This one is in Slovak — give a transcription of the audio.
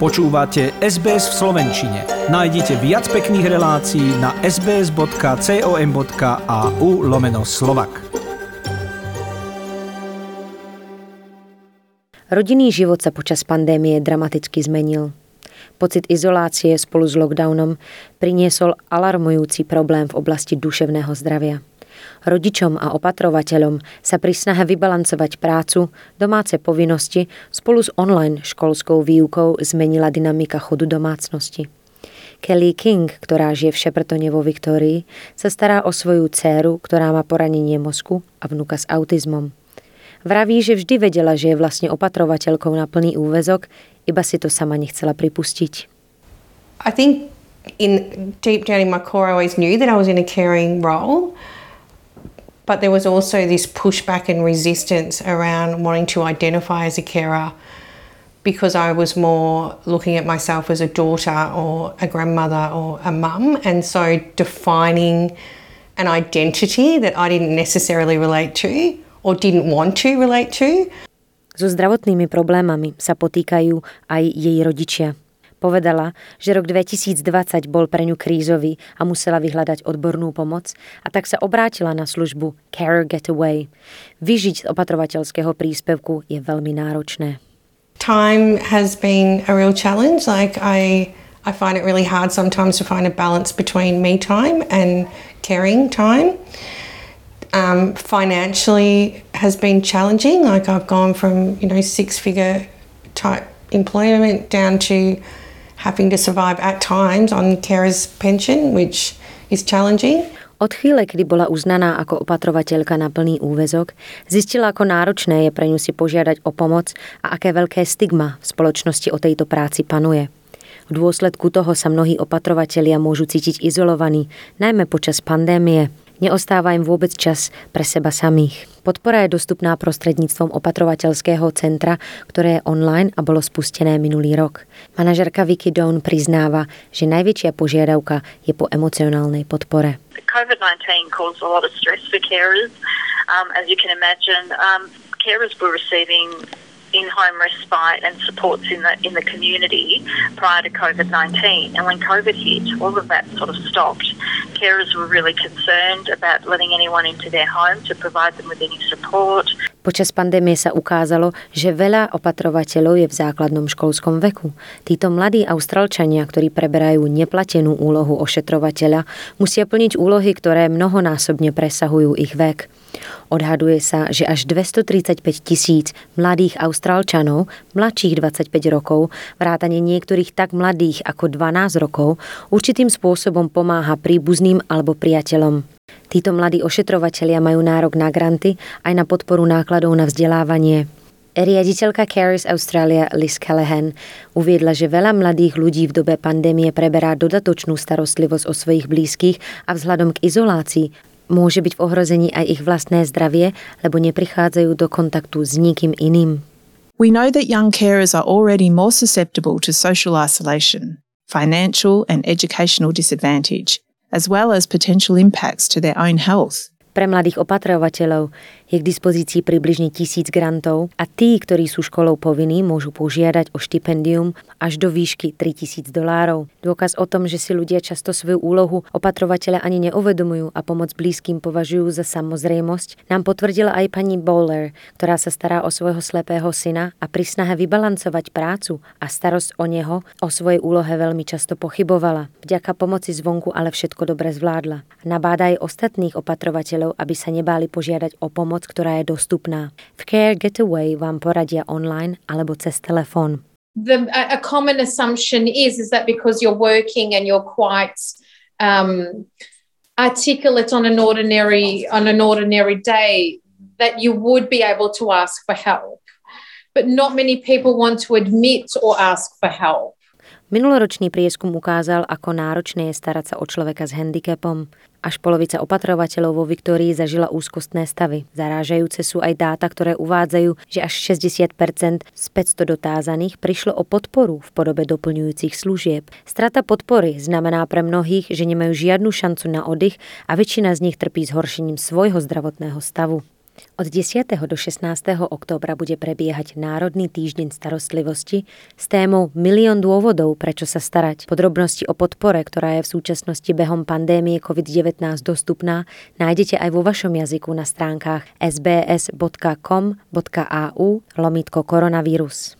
Počúvate SBS v Slovenčine. Nájdite viac pekných relácií na sbs.com.au lomeno slovak. Rodinný život sa počas pandémie dramaticky zmenil. Pocit izolácie spolu s lockdownom priniesol alarmujúci problém v oblasti duševného zdravia. Rodičom a opatrovateľom sa pri snahe vybalancovať prácu, domáce povinnosti spolu s online školskou výukou zmenila dynamika chodu domácnosti. Kelly King, ktorá žije v Šeprtone vo Viktórii, sa stará o svoju dceru, ktorá má poranenie mozku a vnuka s autizmom. Vraví, že vždy vedela, že je vlastne opatrovateľkou na plný úvezok, iba si to sama nechcela pripustiť. I think in deep down in my core I always knew that I was in a caring role. But there was also this pushback and resistance around wanting to identify as a carer because I was more looking at myself as a daughter or a grandmother or a mum. And so defining an identity that I didn't necessarily relate to or didn't want to relate to. So zdravotnými problémami sa potýkajú aj jej rodičia. Povedala, že rok 2020 bol pre ňu krízový a musela vyhľadať odbornú pomoc a tak sa obrátila na službu Care Getaway. Vyžiť z opatrovateľského príspevku je veľmi náročné. Time has been a real challenge. Like I, I find it really hard sometimes to find a balance between me time and caring time. Um, financially has been challenging. Like I've gone from you know six figure type employment down to having to survive at times on carer's pension, which is challenging. Od chvíle, kedy bola uznaná ako opatrovateľka na plný úvezok, zistila, ako náročné je pre ňu si požiadať o pomoc a aké veľké stigma v spoločnosti o tejto práci panuje. V dôsledku toho sa mnohí opatrovatelia môžu cítiť izolovaní, najmä počas pandémie. Neostáva im vôbec čas pre seba samých. Podpora je dostupná prostredníctvom opatrovateľského centra, ktoré je online a bolo spustené minulý rok. Manažerka Vicky Down priznáva, že najväčšia požiadavka je po emocionálnej podpore. COVID-19 caused a lot of stress for carers. Um, um, in-home respite and supports in the in the community prior to COVID-19. And when COVID hit, all of that sort of stopped. Carers were really concerned about letting anyone into their home to provide them with any support. Počas pandémie sa ukázalo, že veľa opatrovateľov je v základnom školskom veku. Títo mladí Austrálčania, ktorí preberajú neplatenú úlohu ošetrovateľa, musia plniť úlohy, ktoré mnohonásobne presahujú ich vek. Odhaduje sa, že až 235 tisíc mladých Austrálčanov, mladších 25 rokov, vrátane niektorých tak mladých ako 12 rokov, určitým spôsobom pomáha príbuzným alebo priateľom. Títo mladí ošetrovatelia majú nárok na granty aj na podporu nákladov na vzdelávanie. Riaditeľka Caris Australia Liz Callahan uviedla, že veľa mladých ľudí v dobe pandémie preberá dodatočnú starostlivosť o svojich blízkych a vzhľadom k izolácii môže byť v ohrození aj ich vlastné zdravie, lebo neprichádzajú do kontaktu s nikým iným. We know that young carers are already more susceptible to social isolation, financial and educational disadvantage, as well as potential impacts to their own health. Pre mladých opatrovateľov je k dispozícii približne tisíc grantov a tí, ktorí sú školou povinní, môžu požiadať o štipendium až do výšky 3000 dolárov. Dôkaz o tom, že si ľudia často svoju úlohu opatrovateľa ani neuvedomujú a pomoc blízkym považujú za samozrejmosť, nám potvrdila aj pani Bowler, ktorá sa stará o svojho slepého syna a pri snahe vybalancovať prácu a starosť o neho o svojej úlohe veľmi často pochybovala. Vďaka pomoci zvonku ale všetko dobre zvládla. Nabáda aj ostatných opatrovateľov užívateľov, aby sa nebáli požiadať o pomoc, ktorá je dostupná. V Care Getaway vám poradia online alebo cez telefón. The, a common assumption is is that because you're working and you're quite um, articulate on an ordinary on an ordinary day that you would be able to ask for help. But not many people want to admit or ask for help. Minuloročný prieskum ukázal, ako náročné je starať sa o človeka s handicapom. Až polovica opatrovateľov vo Viktórii zažila úzkostné stavy. Zarážajúce sú aj dáta, ktoré uvádzajú, že až 60% z 500 dotázaných prišlo o podporu v podobe doplňujúcich služieb. Strata podpory znamená pre mnohých, že nemajú žiadnu šancu na oddych a väčšina z nich trpí zhoršením svojho zdravotného stavu. Od 10. do 16. októbra bude prebiehať Národný týždeň starostlivosti s témou Milión dôvodov, prečo sa starať. Podrobnosti o podpore, ktorá je v súčasnosti behom pandémie COVID-19 dostupná, nájdete aj vo vašom jazyku na stránkach sbs.com.au lomitko koronavírus.